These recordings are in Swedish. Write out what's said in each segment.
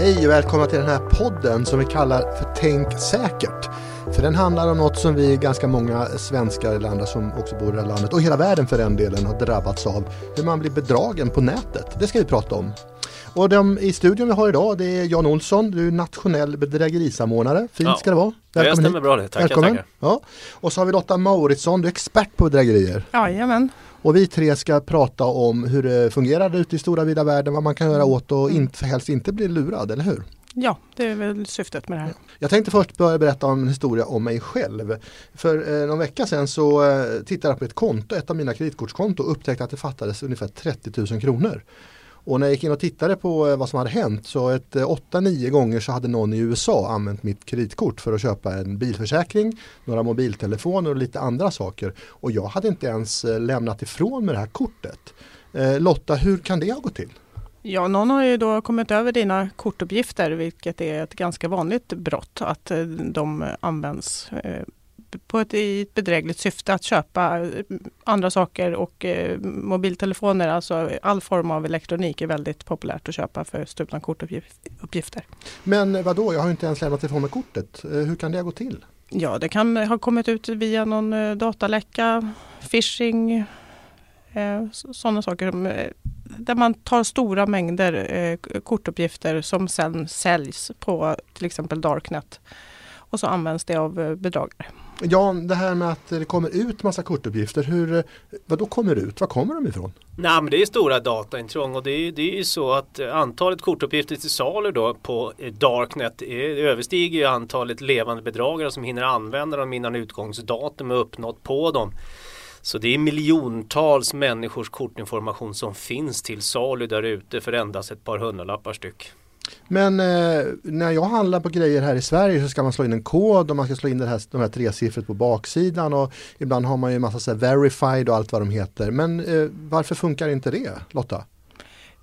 Hej och välkomna till den här podden som vi kallar för Tänk säkert. För den handlar om något som vi ganska många svenskar eller andra som också bor i det här landet och hela världen för den delen har drabbats av. Hur man blir bedragen på nätet. Det ska vi prata om. Och de i studion vi har idag det är Jan Olsson, du är nationell bedrägerisamordnare. Fint Ja. ska det vara. Ja, jag stämmer bra det. Tackar, Välkommen. tackar. Ja. Och så har vi Lotta Mauritsson, du är expert på bedrägerier. Jajamän. Och vi tre ska prata om hur det fungerar ute i stora vida världen, vad man kan göra åt och inte, helst inte bli lurad, eller hur? Ja, det är väl syftet med det här. Jag tänkte först börja berätta om en historia om mig själv. För eh, någon vecka sedan så eh, tittade jag på ett konto, ett av mina kreditkortskonto och upptäckte att det fattades ungefär 30 000 kronor. Och när jag gick in och tittade på eh, vad som hade hänt så ett eh, 8-9 gånger så hade någon i USA använt mitt kreditkort för att köpa en bilförsäkring, några mobiltelefoner och lite andra saker. Och jag hade inte ens eh, lämnat ifrån mig det här kortet. Lotta, hur kan det ha gått till? Ja, någon har ju då kommit över dina kortuppgifter, vilket är ett ganska vanligt brott, att de används på ett, i ett bedrägligt syfte att köpa eh, andra saker och eh, mobiltelefoner, alltså all form av elektronik är väldigt populärt att köpa för stulna kortuppgifter. Men vadå, jag har inte ens lämnat ifrån mig kortet. Eh, hur kan det gått till? Ja, det kan ha kommit ut via någon eh, dataläcka, phishing, eh, sådana saker. som, Där man tar stora mängder eh, kortuppgifter som sen säljs på till exempel Darknet. Och så används det av eh, bedragare. Jan, det här med att det kommer ut massa kortuppgifter, hur, eh, vad då kommer ut? Var kommer de ifrån? Nej men det är stora dataintrång och det är, det är ju så att eh, antalet kortuppgifter till salu då på Darknet är, överstiger ju antalet levande bedragare som hinner använda dem innan utgångsdatum är uppnått på dem. Så det är miljontals människors kortinformation som finns till salu där ute för endast ett par hundralappar styck. Men eh, när jag handlar på grejer här i Sverige så ska man slå in en kod och man ska slå in det här, de här tre siffrorna på baksidan och ibland har man ju en massa så här verified och allt vad de heter. Men eh, varför funkar inte det Lotta?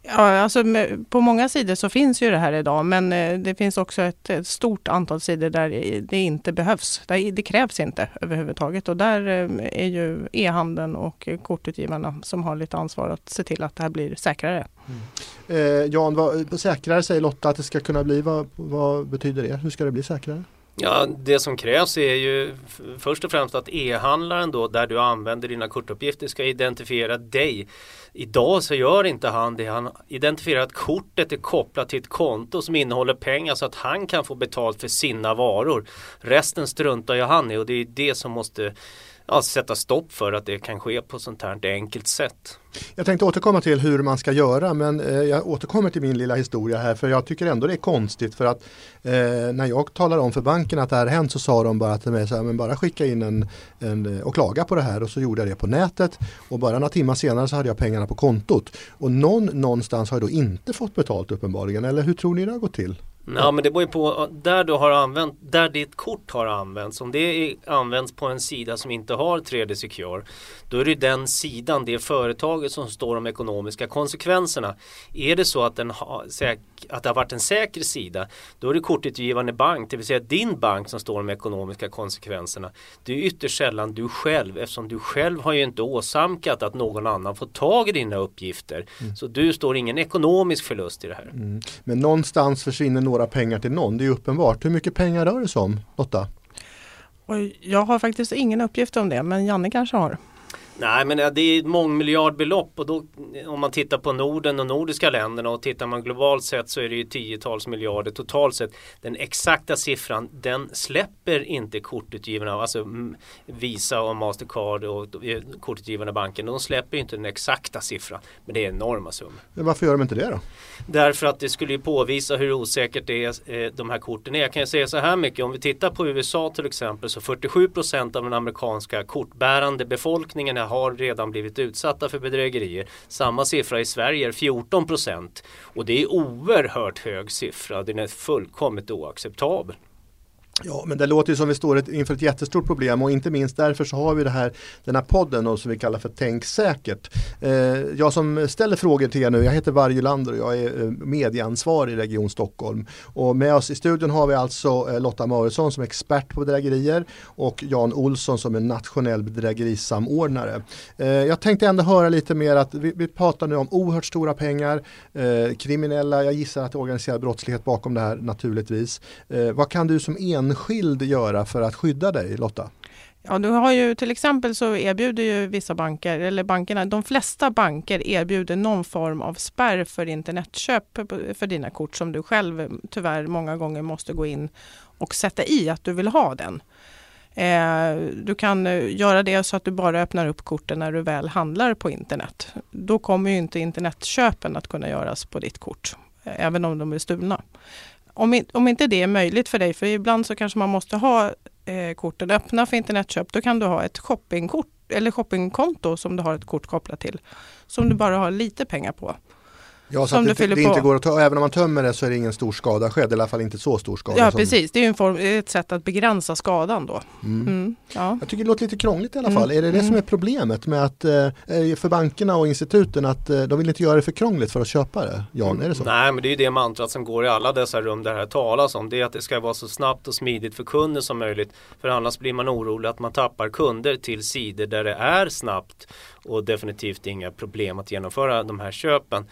Ja, alltså, på många sidor så finns ju det här idag men eh, det finns också ett, ett stort antal sidor där det inte behövs. Där det krävs inte överhuvudtaget och där eh, är ju e-handeln och kortutgivarna som har lite ansvar att se till att det här blir säkrare. Mm. Eh, Jan, vad, säkrare säger Lotta att det ska kunna bli. Vad, vad betyder det? Hur ska det bli säkrare? Ja, det som krävs är ju först och främst att e-handlaren då där du använder dina kortuppgifter ska identifiera dig. Idag så gör inte han det. Han identifierar att kortet är kopplat till ett konto som innehåller pengar så att han kan få betalt för sina varor. Resten struntar ju han i och det är det som måste ja, sätta stopp för att det kan ske på sånt här enkelt sätt. Jag tänkte återkomma till hur man ska göra men eh, jag återkommer till min lilla historia här för jag tycker ändå det är konstigt för att eh, när jag talar om för banken att det här har hänt så sa de bara till mig så här, men bara skicka in en, en eh, och klaga på det här och så gjorde jag det på nätet och bara några timmar senare så hade jag pengarna på kontot och någon någonstans har då inte fått betalt uppenbarligen eller hur tror ni det har gått till? Ja men det beror ju på där du har använt, där ditt kort har använts. Om det används på en sida som inte har 3D Secure då är det den sidan, det företaget som står de ekonomiska konsekvenserna. Är det så att, den säk, att det har varit en säker sida då är det kortutgivande bank, det vill säga din bank som står de ekonomiska konsekvenserna. Det är ytterst sällan du själv eftersom du själv har ju inte åsamkat att någon annan får tag i dina uppgifter. Så du står ingen ekonomisk förlust i det här. Men någonstans försvinner några pengar till någon, det är uppenbart. Hur mycket pengar rör det sig om Lotta? Och jag har faktiskt ingen uppgift om det men Janne kanske har. Nej men det är ett mångmiljardbelopp och då om man tittar på Norden och nordiska länderna och tittar man globalt sett så är det ju tiotals miljarder totalt sett. Den exakta siffran den släpper inte kortutgivarna, alltså Visa och Mastercard och eh, kortutgivarna banken. De släpper inte den exakta siffran. Men det är enorma summor. Varför gör de inte det då? Därför att det skulle ju påvisa hur osäkert det är, eh, de här korten är. Jag kan ju säga så här mycket, om vi tittar på USA till exempel så 47% av den amerikanska kortbärande befolkningen har redan blivit utsatta för bedrägerier. Samma siffra i Sverige är 14 procent och det är oerhört hög siffra. Den är fullkomligt oacceptabel. Ja, men det låter ju som vi står inför ett jättestort problem och inte minst därför så har vi det här, den här podden och som vi kallar för Tänk säkert. Eh, jag som ställer frågor till er nu, jag heter Varje Lander och jag är eh, medieansvarig i Region Stockholm. Och med oss i studion har vi alltså eh, Lotta Mauritsson som är expert på bedrägerier och Jan Olsson som är nationell bedrägerisamordnare. Jag tänkte ändå höra lite mer att vi, vi pratar nu om oerhört stora pengar, kriminella, jag gissar att det är organiserad brottslighet bakom det här naturligtvis. Vad kan du som en enskild göra för att skydda dig Lotta? Ja, du har ju till exempel så erbjuder ju vissa banker, eller bankerna, de flesta banker erbjuder någon form av spärr för internetköp för dina kort som du själv tyvärr många gånger måste gå in och sätta i att du vill ha den. Eh, du kan eh, göra det så att du bara öppnar upp korten när du väl handlar på internet. Då kommer ju inte internetköpen att kunna göras på ditt kort, eh, även om de är stulna om, om inte det är möjligt för dig, för ibland så kanske man måste ha eh, korten öppna för internetköp, då kan du ha ett shoppingkort eller shoppingkonto som du har ett kort kopplat till, som du bara har lite pengar på. Ja, så att det, det inte går att ta, även om man tömmer det så är det ingen stor skada skedd, i alla fall inte så stor skada. Ja, som... precis. Det är en form, ett sätt att begränsa skadan då. Mm. Mm, ja. Jag tycker det låter lite krångligt i alla fall. Mm. Är det det som mm. är problemet med att eh, för bankerna och instituten att eh, de vill inte göra det för krångligt för att köpa det? Jan, är det så? Nej, men det är ju det mantrat som går i alla dessa rum där det här talas om. Det är att det ska vara så snabbt och smidigt för kunden som möjligt. För annars blir man orolig att man tappar kunder till sidor där det är snabbt och definitivt inga problem att genomföra de här köpen.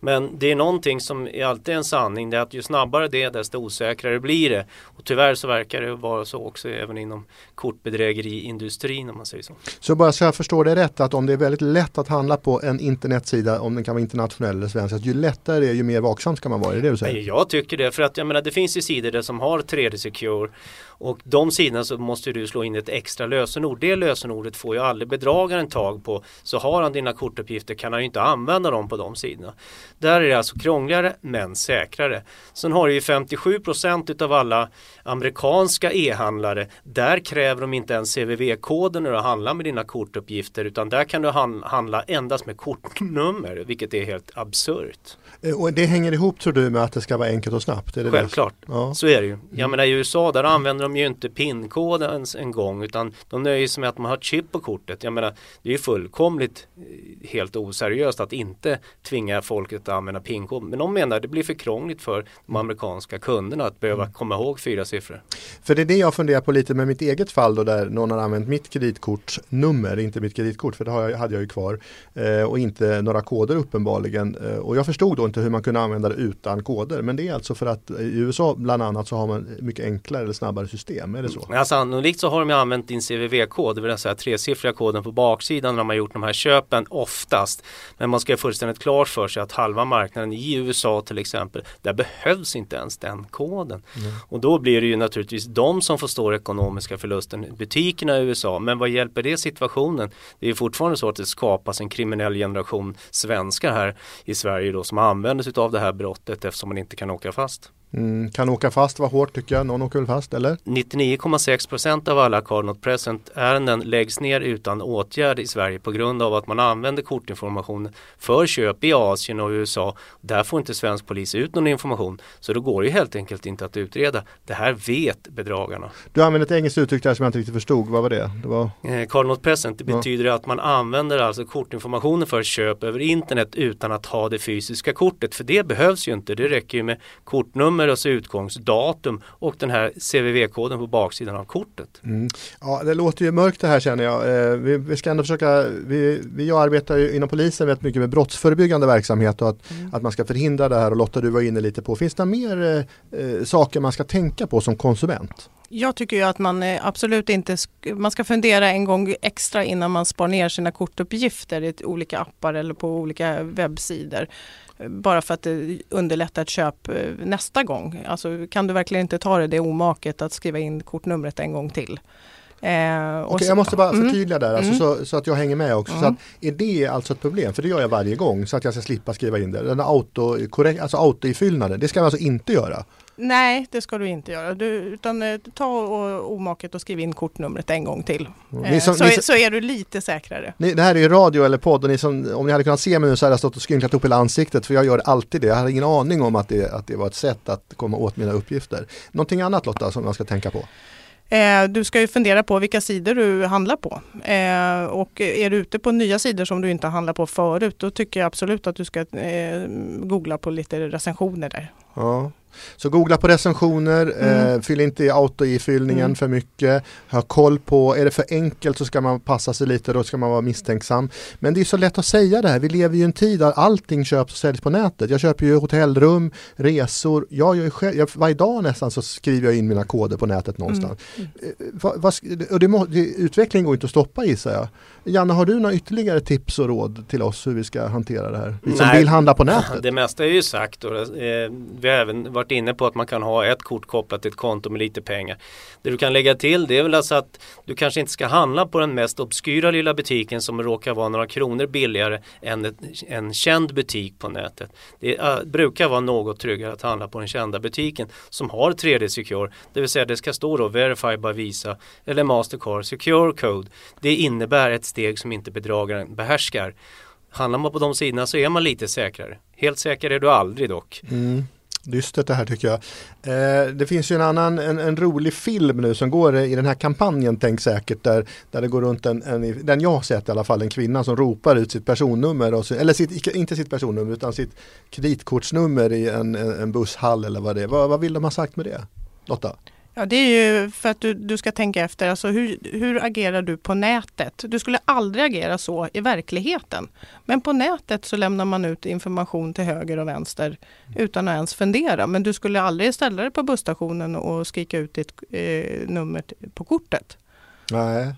Men det är någonting som är alltid en sanning. Det är att ju snabbare det är desto osäkrare blir det. Och tyvärr så verkar det vara så också även inom kortbedrägeriindustrin om man säger så. Så bara så jag förstår det rätt att om det är väldigt lätt att handla på en internetsida om den kan vara internationell eller svensk. Att ju lättare det är ju mer vaksam ska man vara. Är det det du säger? Jag tycker det. För att jag menar det finns ju sidor där som har 3D Secure och de sidorna så måste du slå in ett extra lösenord. Det lösenordet får ju aldrig bedragaren tag på. Så har han dina kortuppgifter kan han ju inte använda dem på de sidorna. Där är det alltså krångligare men säkrare. Sen har du ju 57% av alla amerikanska e-handlare. Där kräver de inte ens CVV-koden när du handlar med dina kortuppgifter utan där kan du handla endast med kortnummer vilket är helt absurt. Eh, och det hänger ihop tror du med att det ska vara enkelt och snabbt? Är det Självklart, ja. så är det ju. Jag mm. menar i USA där använder de ju inte PIN-koden ens en gång utan de nöjer sig med att man har chip på kortet. Jag menar det är ju fullkomligt eh, helt oseriöst att inte tvinga folket att använda PIN-kod. Men de menar att det blir för krångligt för de amerikanska kunderna att behöva mm. komma ihåg fyra siffror. För det är det jag funderar på lite med mitt eget fall då där någon har använt mitt kreditkortsnummer, inte mitt kreditkort för det hade jag ju kvar eh, och inte några koder uppenbarligen. Eh, och jag förstod då inte hur man kunde använda det utan koder. Men det är alltså för att i USA bland annat så har man mycket enklare eller snabbare system. Är det så? Ja, sannolikt så har de använt din CVV-kod, det vill säga tresiffriga koden på baksidan när de har gjort de här köpen oftast. Men man ska ha fullständigt klart för sig att halva marknaden i USA till exempel, där behövs inte ens den koden. Mm. Och då blir det ju naturligtvis de som får stå ekonomiska förlusten, butikerna i USA. Men vad hjälper det situationen? Det är fortfarande så att det skapas en kriminell generation svenskar här i Sverige då som använder sig av det här brottet eftersom man inte kan åka fast. Mm, kan åka fast var hårt tycker jag. Någon åker väl fast eller? 99,6% av alla card not present ärenden läggs ner utan åtgärd i Sverige på grund av att man använder kortinformation för köp i Asien och USA. Där får inte svensk polis ut någon information så då går det helt enkelt inte att utreda. Det här vet bedragarna. Du använde ett engelskt uttryck där som jag inte riktigt förstod. Vad var det? det var... eh, card not present det betyder ja. att man använder alltså kortinformationen för köp över internet utan att ha det fysiska kortet. För det behövs ju inte. Det räcker ju med kortnummer nummer, alltså utgångsdatum och den här CVV-koden på baksidan av kortet. Mm. Ja, det låter ju mörkt det här känner jag. Eh, vi, vi ska ändå försöka, vi, vi arbetar ju inom polisen väldigt mycket med brottsförebyggande verksamhet och att, mm. att man ska förhindra det här och Lotta du var inne lite på, finns det mer eh, eh saker man ska tänka på som konsument? Jag tycker ju att man eh, absolut inte man ska fundera en gång extra innan man spar ner sina kortuppgifter i olika appar eller på olika webbsidor bara för att det underlättar ett köp eh, nästa gång. Alltså kan du verkligen inte ta det, det omaket att skriva in kortnumret en gång till. Eh, okay, jag måste bara mm. förtydliga där alltså, mm. så, så, att jag hänger med också. Mm. Så att, är det alltså ett problem? För det gör jag varje gång så att jag ska slippa skriva in det. Den auto, korrekt, alltså autoifyllnaden, det ska man alltså inte göra. Nej, det ska du inte göra. Du, utan eh, ta och omaket och skriv in kortnumret en gång till. Eh, som- så, som- så är du lite säkrare. Ni, det här är ju radio eller podd och ni som, om ni hade kunnat se mig nu så hade jag stått och skrynklat upp hela ansiktet för jag gör alltid det. Jag hade ingen aning om att det, att det var ett sätt att komma åt mina uppgifter. Någonting annat Lotta som jag ska tänka på? Eh, du ska ju fundera på vilka sidor du handlar på. Och är du ute på nya sidor som du inte har handlat på förut, då tycker jag absolut att du ska googla på lite recensioner där. Ja. Så googla på recensioner, Mm. eh, fyll inte i auto-ifyllningen Mm. för mycket, ha koll på, är det för enkelt så ska man passa sig lite, då ska man vara misstänksam. Men det är så lätt att säga det här, vi lever ju i en tid där allting köps och säljs på nätet. Jag köper ju hotellrum, resor, jag gör ju själv, jag, varje dag nästan så skriver jag in mina koder på nätet någonstans. Mm. Eh, vad- vad sk- och det må, det, utvecklingen går inte att stoppa gissar jag. Janne, har du några ytterligare tips och råd till oss hur vi ska hantera det här? Vi som Nej. vill handla på nätet. Det mesta är ju sagt och eh, vi har även varit inne på att man kan ha ett kort kopplat till ett konto med lite pengar. Det du kan lägga till det är väl alltså att du kanske inte ska handla på den mest obskyra lilla butiken som råkar vara några kronor billigare än ett, en känd butik på nätet. Det eh, brukar vara något tryggare att handla på den kända butiken som har 3D Secure. Det vill säga det ska stå då Verify by Visa eller Mastercard Secure Code. Det innebär ett steg som inte bedragaren behärskar. Handlar man på de sidorna så är man lite säkrare. Helt säker är du aldrig dock. Mm. Dystert det här tycker jag. Eh, det finns ju en annan, en, en rolig film nu som går i den här kampanjen Tänk säkert där, där det går runt en, en, den jag har sett i alla fall, en kvinna som ropar ut sitt personnummer, och eller sitt, inte sitt personnummer utan sitt kreditkortsnummer i en, en, en busshall eller vad det är. Vad, vad vill de ha sagt med det? Lotta? Ja, det är ju för att du, du ska tänka efter, alltså hur, hur agerar du på nätet? Du skulle aldrig agera så i verkligheten. Men på nätet så lämnar man ut information till höger och vänster utan att ens fundera. Men du skulle aldrig ställa dig på busstationen och skrika ut ditt eh, nummer på kortet. Nej.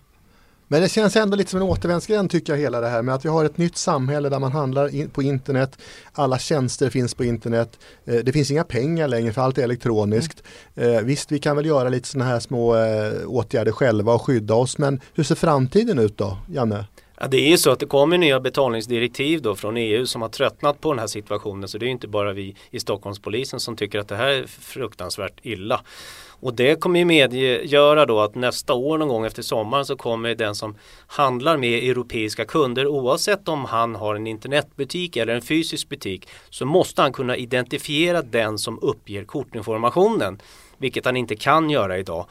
Men det känns ändå lite som en återvändsgränd tycker jag hela det här med att vi har ett nytt samhälle där man handlar in på internet. Alla tjänster finns på internet. Eh, det finns inga pengar längre för allt är elektroniskt. Eh, visst, vi kan väl göra lite sådana här små eh, åtgärder själva och skydda oss. Men hur ser framtiden ut då, Janne? Ja, det är ju så att det kommer nya betalningsdirektiv då från EU som har tröttnat på den här situationen. Så det är inte bara vi i Stockholmspolisen som tycker att det här är fruktansvärt illa. Och det kommer ju medgöra då att nästa år någon gång efter sommaren så kommer den som handlar med europeiska kunder oavsett om han har en internetbutik eller en fysisk butik så måste han kunna identifiera den som uppger kortinformationen. Vilket han inte kan göra idag.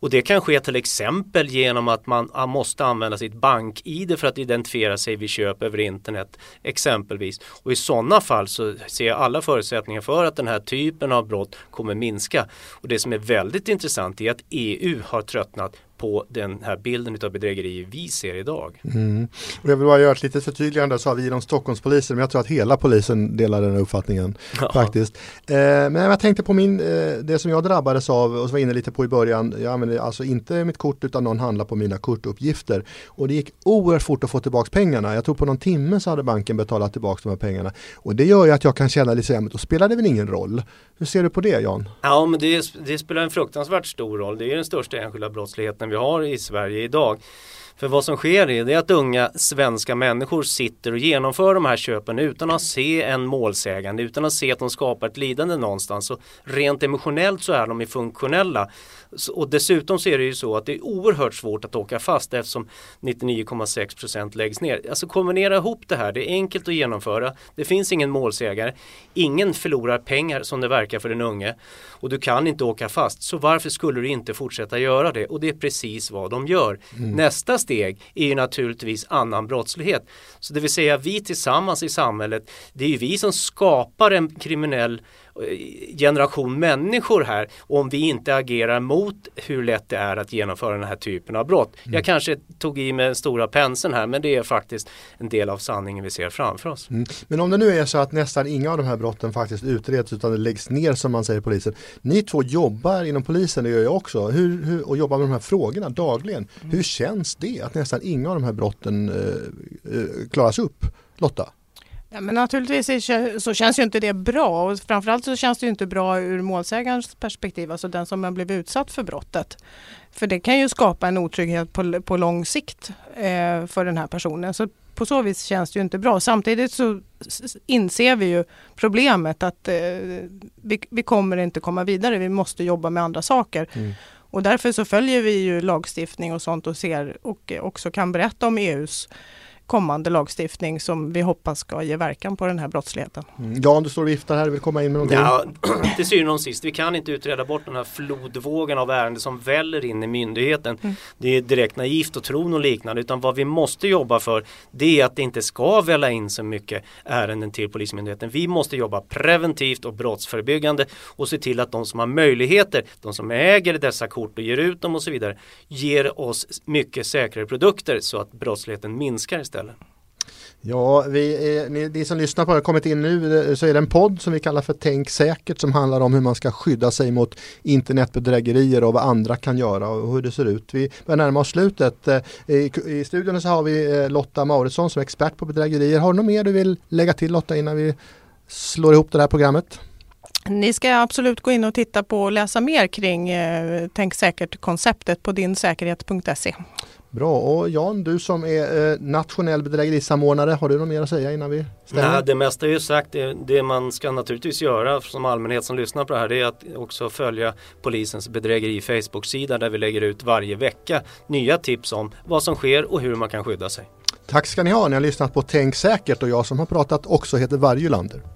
Och det kan ske till exempel genom att man måste använda sitt bank-id för att identifiera sig vid köp över internet exempelvis. Och i sådana fall så ser jag alla förutsättningar för att den här typen av brott kommer minska. Och det som är väldigt intressant är att EU har tröttnat på den här bilden av bedrägerier vi ser idag. Mm. Och jag vill bara göra ett litet förtydligande så har vi inom Stockholmspolisen men jag tror att hela polisen delar den här uppfattningen Ja. faktiskt. Eh, men jag tänkte på min, eh, det som jag drabbades av och som var inne lite på i början. Jag använde alltså inte mitt kort utan någon handlar på mina kortuppgifter. Och det gick oerhört fort att få tillbaka pengarna. Jag tror på någon timme så hade banken betalat tillbaka de här pengarna. Och det gör ju att jag kan känna lite så men då spelar det väl ingen roll. Hur ser du på det Jan? Ja, men det, det spelar en fruktansvärt stor roll. Det är den största enskilda brottsligheten vi har i Sverige idag. För vad som sker är det att unga svenska människor sitter och genomför de här köpen utan att se en målsägande, utan att se att de skapar ett lidande någonstans. Så rent emotionellt så är de ju funktionella. Och dessutom så är det ju så att det är oerhört svårt att åka fast eftersom 99,6% läggs ner. Alltså kombinera ihop det här, det är enkelt att genomföra. Det finns ingen målsägare. Ingen förlorar pengar som det verkar för den unge. Och du kan inte åka fast. Så varför skulle du inte fortsätta göra det? Och det är precis vad de gör. Nästa steg är ju naturligtvis annan brottslighet. Så det vill säga vi tillsammans i samhället, det är ju vi som skapar en kriminell generation människor här om vi inte agerar mot hur lätt det är att genomföra den här typen av brott. Jag kanske tog i med stora penseln här men det är faktiskt en del av sanningen vi ser framför oss. Mm. Men om det nu är så att nästan inga av de här brotten faktiskt utreds utan det läggs ner som man säger i polisen. Ni två jobbar inom polisen, det gör jag också, hur, hur, och jobbar med de här frågorna dagligen. Hur känns det att nästan inga av de här brotten eh, eh, klaras upp? Lotta? Ja, men naturligtvis så känns ju inte det bra och framförallt så känns det ju inte bra ur målsägarens perspektiv, alltså den som har blivit utsatt för brottet. För det kan ju skapa en otrygghet på, på lång sikt eh, för den här personen. Så på så vis känns det ju inte bra. Samtidigt så inser vi ju problemet att eh, vi, vi, kommer inte komma vidare. Vi måste jobba med andra saker. Mm. Och därför så följer vi ju lagstiftning och sånt och ser och också kan berätta om EUs kommande lagstiftning som vi hoppas ska ge verkan på den här brottsligheten. Mm. Jan, du står och viftar här, vill komma in med någonting? Ja, till syvende och sist, vi kan inte utreda bort den här flodvågen av ärenden som väller in i myndigheten. Mm. Det är direkt naivt att tro något liknande utan vad vi måste jobba för det är att det inte ska välla in så mycket ärenden till Polismyndigheten. Vi måste jobba preventivt och brottsförebyggande och se till att de som har möjligheter, de som äger dessa kort och ger ut dem och så vidare, ger oss mycket säkrare produkter så att brottsligheten minskar istället istället. Ja, vi är, ni, ni, som lyssnar på det har kommit in nu så är det en podd som vi kallar för Tänk säkert som handlar om hur man ska skydda sig mot internetbedrägerier och vad andra kan göra och hur det ser ut. Vi börjar närma oss slutet. Eh, I, i studion så har vi eh, Lotta Mauritsson som är expert på bedrägerier. Har du något mer du vill lägga till Lotta innan vi slår ihop det här programmet? Ni ska absolut gå in och titta på och läsa mer kring eh, Tänk säkert-konceptet på dinsäkerhet.se. Bra, och Jan, du som är eh, nationell bedrägerisamordnare, har du något mer att säga innan vi stänger? Nej, det mesta är ju sagt. Det, det, man ska naturligtvis göra som allmänhet som lyssnar på det här det är att också följa polisens bedrägeri Facebook-sida där vi lägger ut varje vecka nya tips om vad som sker och hur man kan skydda sig. Tack ska ni ha, ni har lyssnat på Tänk säkert och jag som har pratat också heter Varjulander.